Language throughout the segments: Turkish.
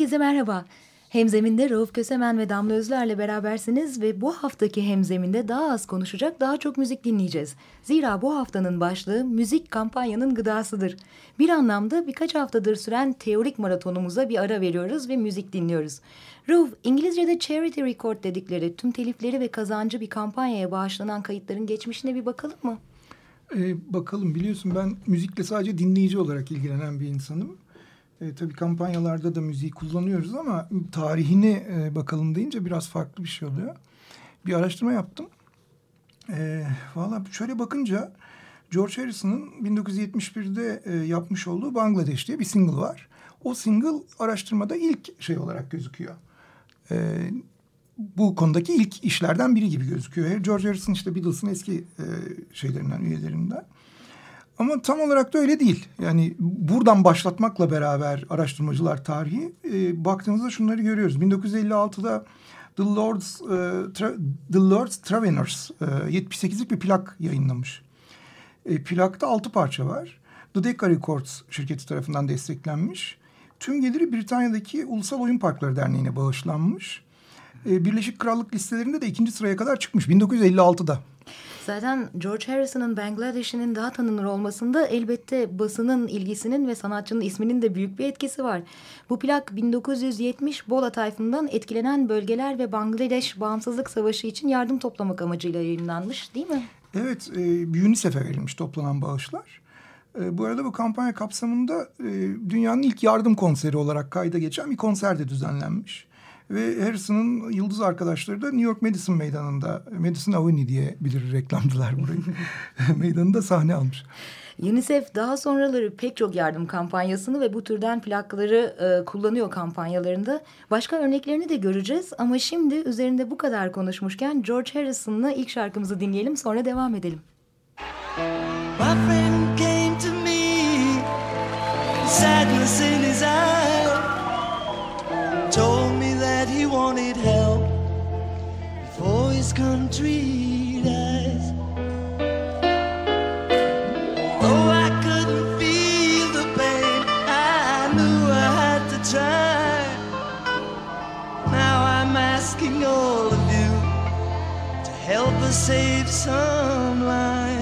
Herkese merhaba. Hemzeminde Rauf Kösemen ve Damla Özler'le berabersiniz ve bu haftaki Hemzeminde daha az konuşacak, daha çok müzik dinleyeceğiz. Zira bu haftanın başlığı müzik kampanyanın gıdasıdır. Bir anlamda birkaç haftadır süren teorik maratonumuza bir ara veriyoruz ve müzik dinliyoruz. Rauf, İngilizce'de charity record dedikleri tüm telifleri ve kazancı bir kampanyaya bağışlanan kayıtların geçmişine bir bakalım mı? Ee, bakalım biliyorsun ben müzikle sadece dinleyici olarak ilgilenen bir insanım. E, tabii kampanyalarda da müziği kullanıyoruz ama tarihini e, bakalım deyince biraz farklı bir şey oluyor. Bir araştırma yaptım. E, Valla şöyle bakınca George Harrison'ın 1971'de e, yapmış olduğu Bangladeş diye bir single var. O single araştırmada ilk şey olarak gözüküyor. E, bu konudaki ilk işlerden biri gibi gözüküyor. George Harrison işte Beatles'ın eski e, şeylerinden, üyelerinden. Ama tam olarak da öyle değil. Yani buradan başlatmakla beraber araştırmacılar tarihi e, baktığımızda şunları görüyoruz. 1956'da The Lord's, e, Tra The Lord's Traveners e, 78'lik bir plak yayınlamış. E, plakta altı parça var. The Decca Records şirketi tarafından desteklenmiş. Tüm geliri Britanya'daki Ulusal Oyun Parkları Derneği'ne bağışlanmış. E, Birleşik Krallık listelerinde de ikinci sıraya kadar çıkmış 1956'da. Zaten George Harrison'ın Bangladeş'inin daha tanınır olmasında elbette basının ilgisinin ve sanatçının isminin de büyük bir etkisi var. Bu plak 1970 Bola tayfundan etkilenen bölgeler ve Bangladeş Bağımsızlık Savaşı için yardım toplamak amacıyla yayınlanmış değil mi? Evet, e, UNICEF'e verilmiş toplanan bağışlar. E, bu arada bu kampanya kapsamında e, dünyanın ilk yardım konseri olarak kayda geçen bir konser de düzenlenmiş. Ve Harrison'ın yıldız arkadaşları da New York Madison Meydanı'nda, Madison Avenue diye bilir reklamcılar burayı, meydanında sahne almış. UNICEF daha sonraları pek çok yardım kampanyasını ve bu türden plakları e, kullanıyor kampanyalarında. Başka örneklerini de göreceğiz ama şimdi üzerinde bu kadar konuşmuşken George Harrison'la ilk şarkımızı dinleyelim sonra devam edelim. My friend came to me, sadness in his eyes, for country dies. Though I couldn't feel the pain, I knew I had to try. Now I'm asking all of you to help us save some lives.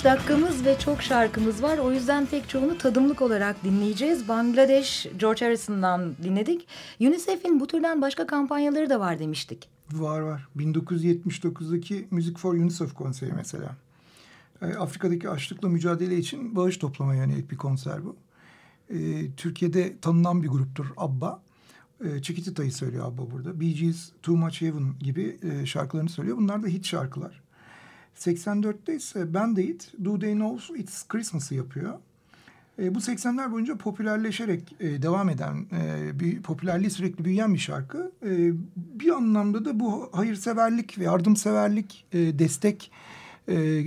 25 dakikamız ve çok şarkımız var. O yüzden pek çoğunu tadımlık olarak dinleyeceğiz. Bangladeş, George Harrison'dan dinledik. UNICEF'in bu türden başka kampanyaları da var demiştik. Var var. 1979'daki Music for UNICEF konseri mesela. E, Afrika'daki açlıkla mücadele için bağış toplamaya yönelik bir konser bu. E, Türkiye'de tanınan bir gruptur ABBA. E, Chiquitita'yı söylüyor Abba burada. Bee Gees, Too Much Heaven gibi e, şarkılarını söylüyor. Bunlar da hit şarkılar. 84'te ise Band Aid, Do They Know It's Christmas'ı yapıyor. E, bu 80'ler boyunca popülerleşerek e, devam eden, e, bir popülerliği sürekli büyüyen bir şarkı. E, bir anlamda da bu hayırseverlik ve yardımseverlik, e, destek e,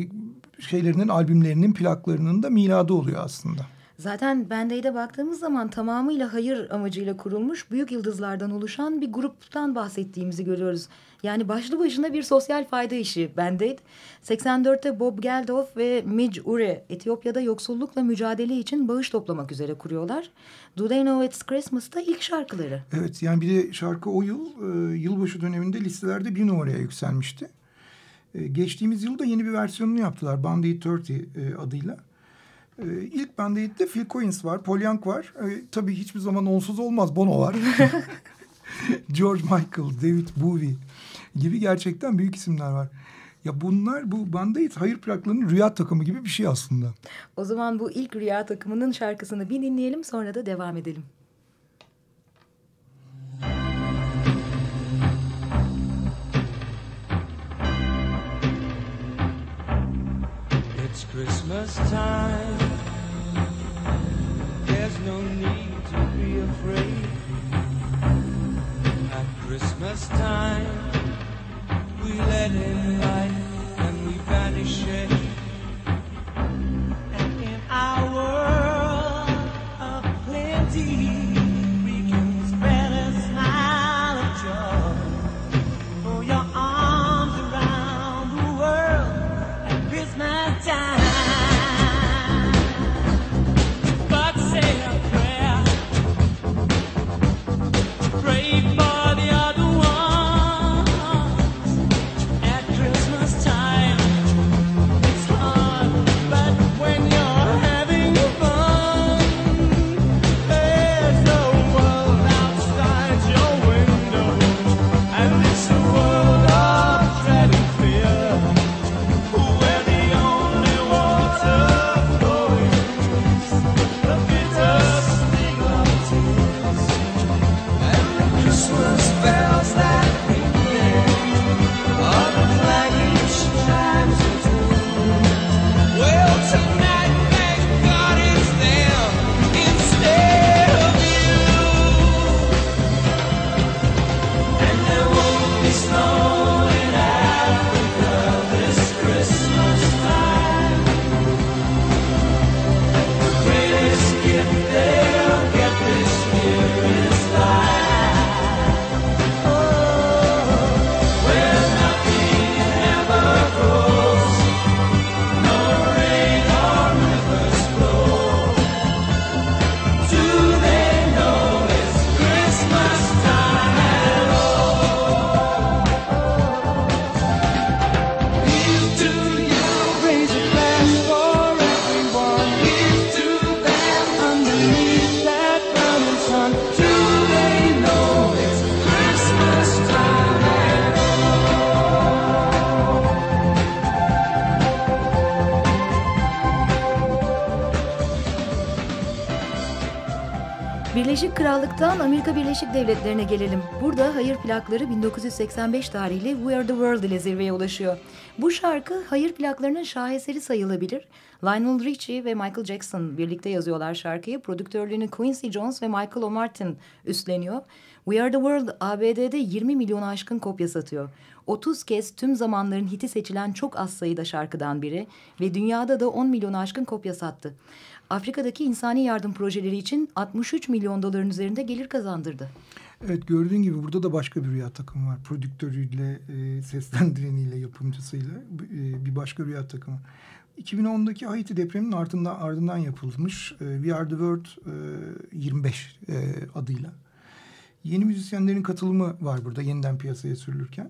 şeylerinin, albümlerinin, plaklarının da miladı oluyor aslında. Zaten Band-Aid'e baktığımız zaman tamamıyla hayır amacıyla kurulmuş büyük yıldızlardan oluşan bir gruptan bahsettiğimizi görüyoruz. Yani başlı başına bir sosyal fayda işi Band-Aid. 84'te Bob Geldof ve Midge Ure Etiyopya'da yoksullukla mücadele için bağış toplamak üzere kuruyorlar. Do They Know It's Christmas'ta ilk şarkıları. Evet yani bir de şarkı o yıl e, yılbaşı döneminde listelerde bir numaraya yükselmişti. E, geçtiğimiz yılda yeni bir versiyonunu yaptılar Band-Aid 30 e, adıyla. Ee, ilk Band-Aid'de Phil Collins var, Paul Young var. Ee, tabii hiçbir zaman onsuz olmaz. Bono var. George Michael, David Bowie gibi gerçekten büyük isimler var. Ya bunlar bu Band-Aid hayır plaklarının rüya takımı gibi bir şey aslında. O zaman bu ilk rüya takımının şarkısını bir dinleyelim sonra da devam edelim. It's Christmas time. There's no need to be afraid. At Christmas time, Krallık'tan Amerika Birleşik Devletleri'ne gelelim. Burada hayır plakları 1985 tarihli We Are The World ile zirveye ulaşıyor. Bu şarkı hayır plaklarının şaheseri sayılabilir. Lionel Richie ve Michael Jackson birlikte yazıyorlar şarkıyı. Prodüktörlüğünü Quincy Jones ve Michael O'Martin üstleniyor. We Are The World ABD'de 20 milyon aşkın kopya satıyor. 30 kez tüm zamanların hiti seçilen çok az sayıda şarkıdan biri ve dünyada da 10 milyon aşkın kopya sattı. Afrika'daki insani yardım projeleri için 63 milyon doların üzerinde gelir kazandırdı. Evet gördüğün gibi burada da başka bir rüya takımı var. Prodüktörüyle, e, seslendireniyle, yapımcısıyla e, bir başka rüya takımı. 2010'daki Haiti depreminin ardından, ardından yapılmış e, We Are The World e, 25 e, adıyla. Yeni müzisyenlerin katılımı var burada yeniden piyasaya sürülürken.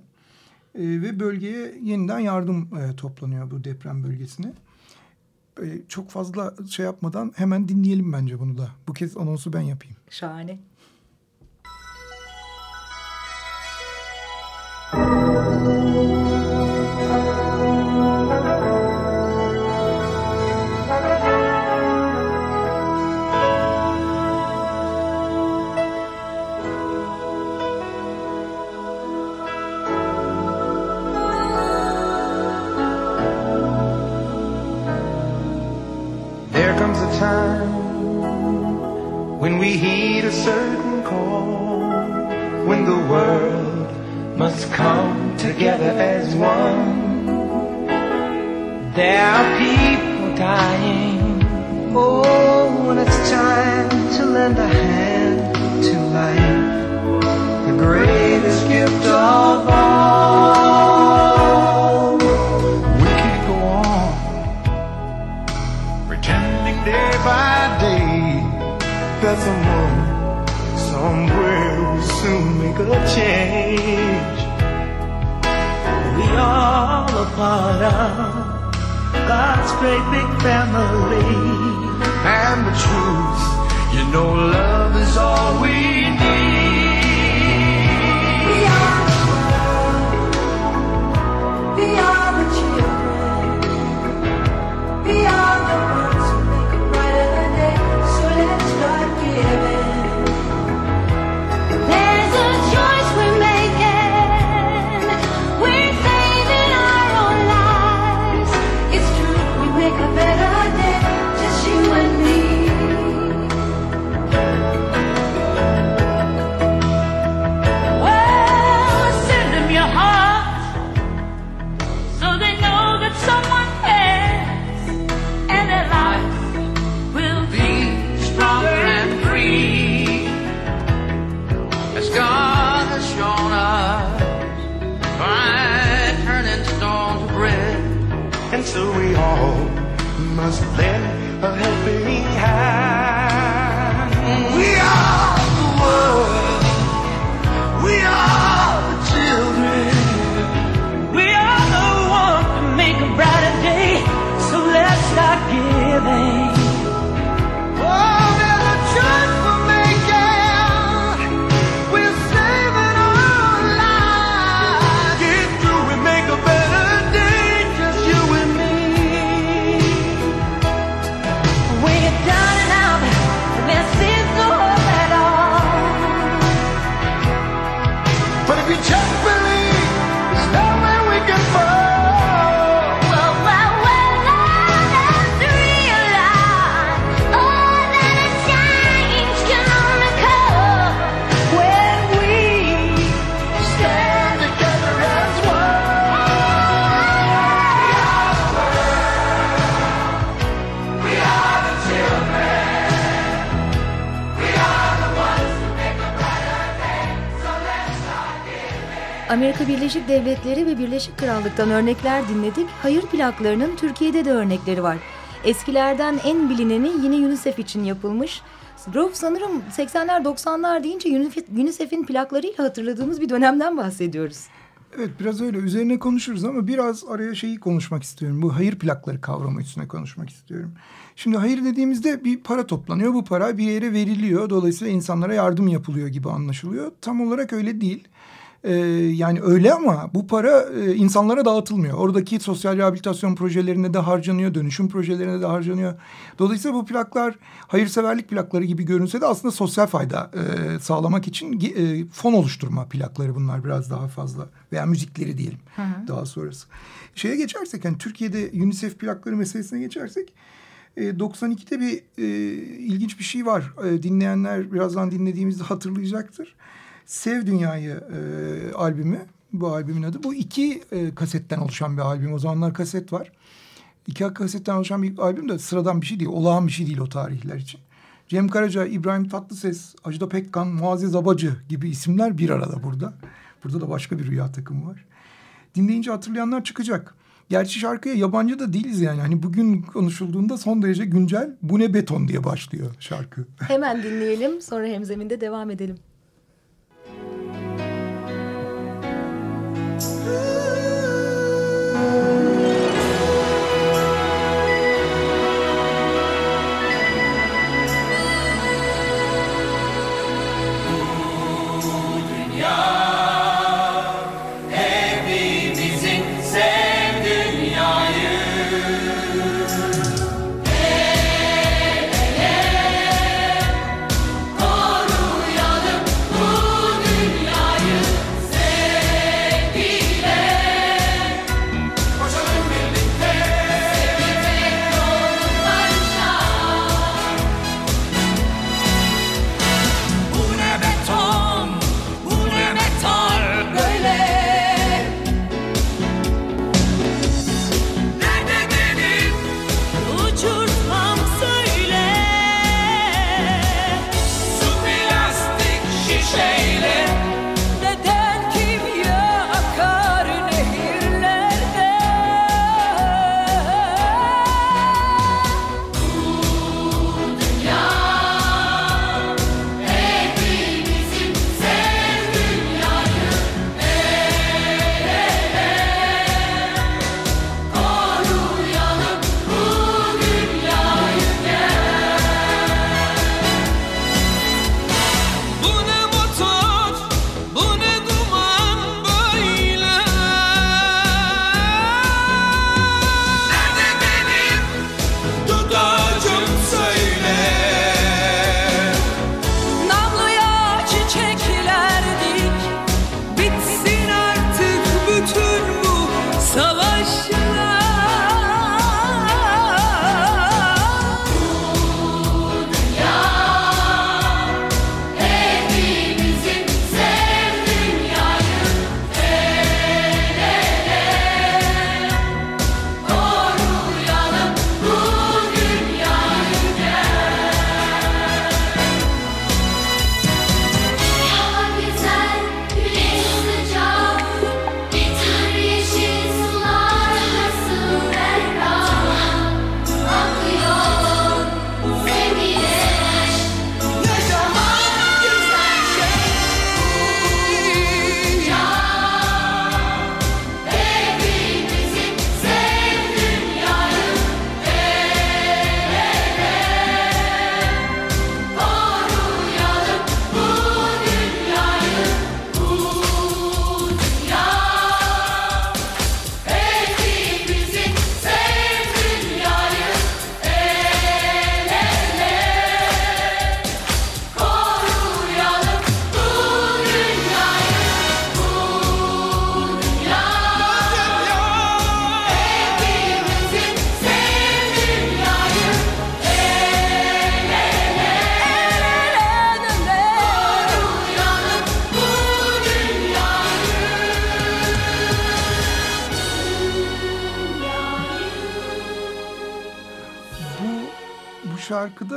E, ve bölgeye yeniden yardım e, toplanıyor bu deprem bölgesine. E, çok fazla şey yapmadan hemen dinleyelim bence bunu da. Bu kez anonsu ben yapayım. Şahane. Day by day that someone somewhere will soon make a change. We all a part of God's great big family. And the truth, you know, love is all we need. Birleşik Devletleri ve Birleşik Krallık'tan örnekler dinledik. Hayır plaklarının Türkiye'de de örnekleri var. Eskilerden en bilineni yine UNICEF için yapılmış. Rauf sanırım 80'ler 90'lar deyince UNICEF- UNICEF'in plaklarıyla hatırladığımız bir dönemden bahsediyoruz. Evet biraz öyle üzerine konuşuruz ama biraz araya şeyi konuşmak istiyorum. Bu hayır plakları kavramı üstüne konuşmak istiyorum. Şimdi hayır dediğimizde bir para toplanıyor. Bu para bir yere veriliyor. Dolayısıyla insanlara yardım yapılıyor gibi anlaşılıyor. Tam olarak öyle değil. Ee, yani öyle ama bu para e, insanlara dağıtılmıyor. Oradaki sosyal rehabilitasyon projelerine de harcanıyor, dönüşüm projelerine de harcanıyor. Dolayısıyla bu plaklar hayırseverlik plakları gibi görünse de aslında sosyal fayda e, sağlamak için e, fon oluşturma plakları bunlar biraz daha fazla. Veya müzikleri diyelim daha sonrası. Şeye geçersek hani Türkiye'de UNICEF plakları meselesine geçersek e, 92'de bir e, ilginç bir şey var. E, dinleyenler birazdan dinlediğimizde hatırlayacaktır. Sev Dünya'yı e, albümü. Bu albümün adı. Bu iki e, kasetten oluşan bir albüm. O zamanlar kaset var. İki kasetten oluşan bir albüm de sıradan bir şey değil. Olağan bir şey değil o tarihler için. Cem Karaca, İbrahim Tatlıses, Ajda Pekkan, Muazzez Abacı gibi isimler bir arada burada. Burada da başka bir rüya takımı var. Dinleyince hatırlayanlar çıkacak. Gerçi şarkıya yabancı da değiliz yani. Hani bugün konuşulduğunda son derece güncel. Bu ne beton diye başlıyor şarkı. Hemen dinleyelim sonra hemzeminde devam edelim. Ooh.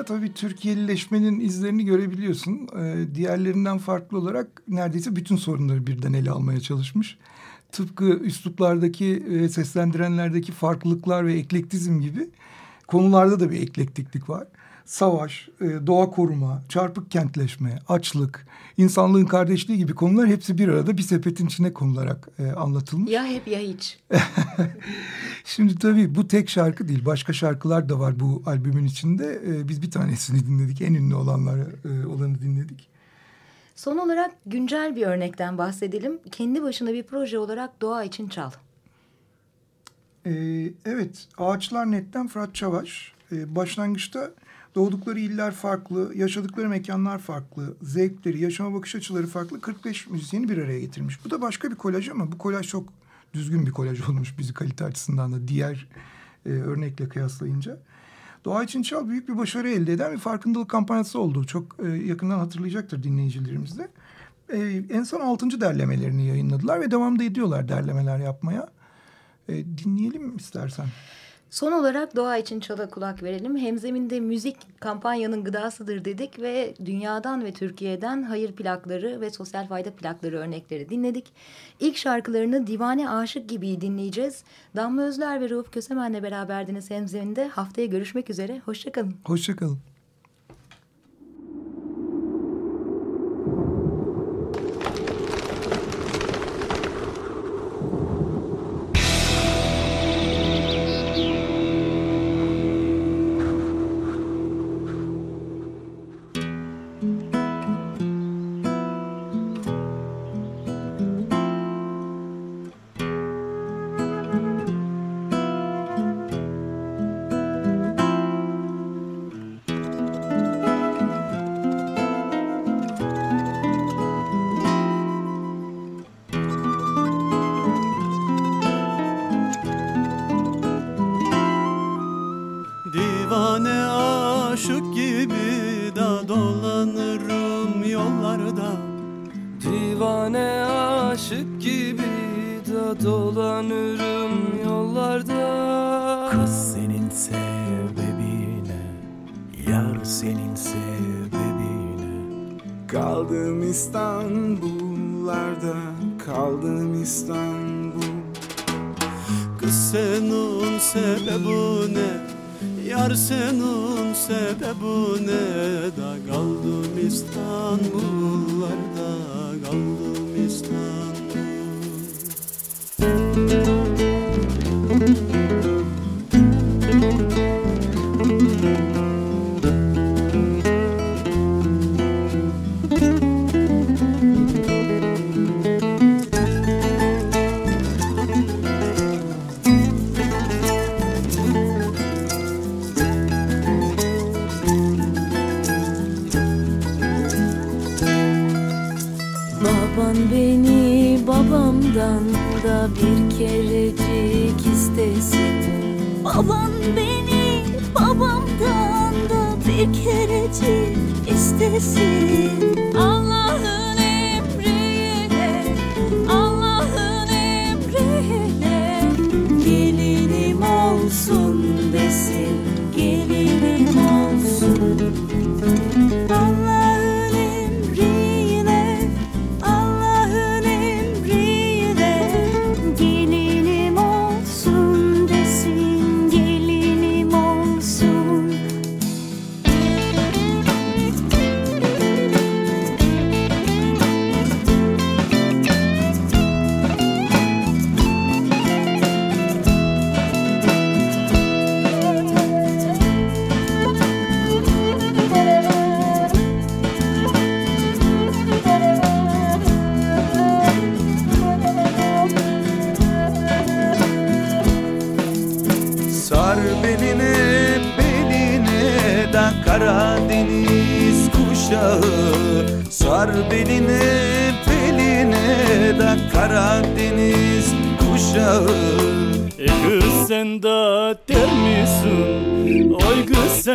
Tabii Türkiye'lileşmenin izlerini görebiliyorsun. Ee, diğerlerinden farklı olarak neredeyse bütün sorunları birden ele almaya çalışmış. Tıpkı üsluplardaki, e, seslendirenlerdeki farklılıklar ve eklektizm gibi konularda da bir eklektiklik var. Savaş, e, doğa koruma, çarpık kentleşme, açlık, insanlığın kardeşliği gibi konular hepsi bir arada bir sepetin içine konularak e, anlatılmış. Ya hep ya hiç. Şimdi tabii bu tek şarkı değil. Başka şarkılar da var bu albümün içinde. Ee, biz bir tanesini dinledik. En ünlü olanları e, olanı dinledik. Son olarak güncel bir örnekten bahsedelim. Kendi başına bir proje olarak Doğa için Çal. Ee, evet, Ağaçlar Net'ten Fırat Çavaş. Ee, başlangıçta doğdukları iller farklı, yaşadıkları mekanlar farklı, zevkleri, yaşama bakış açıları farklı 45 müzisyeni bir araya getirmiş. Bu da başka bir kolaj ama bu kolaj çok düzgün bir kolaj olmuş müzikalite açısından da diğer e, örnekle kıyaslayınca. Doğa için Çal büyük bir başarı elde eden bir farkındalık kampanyası oldu. Çok e, yakından hatırlayacaktır dinleyicilerimiz de. E, en son altıncı derlemelerini yayınladılar ve devam da ediyorlar derlemeler yapmaya. E, dinleyelim istersen. Son olarak Doğa için Çal'a kulak verelim. Hemzeminde müzik kampanyanın gıdasıdır dedik ve dünyadan ve Türkiye'den hayır plakları ve sosyal fayda plakları örnekleri dinledik. İlk şarkılarını Divane Aşık gibi dinleyeceğiz. Damla Özler ve Rauf Kösemen'le beraberdiniz Hemzeminde. Haftaya görüşmek üzere. Hoşçakalın. Hoşçakalın. Kaldım İstanbullarda Kaldım İstanbul. Kız senin sebebine Yar senin sebebine Da kaldım İstanbullarda Kaldım İstanbul babamdan da bir kerecik istesin. Baban beni babamdan da bir kerecik istesin. Allah'ın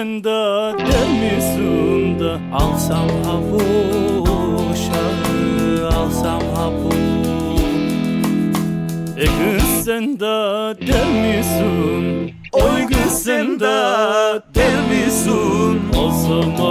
Sen de suyunda Demizunda Alsam havu Şahı alsam havu E güzenda Demizun Oy güzenda Demizun O zaman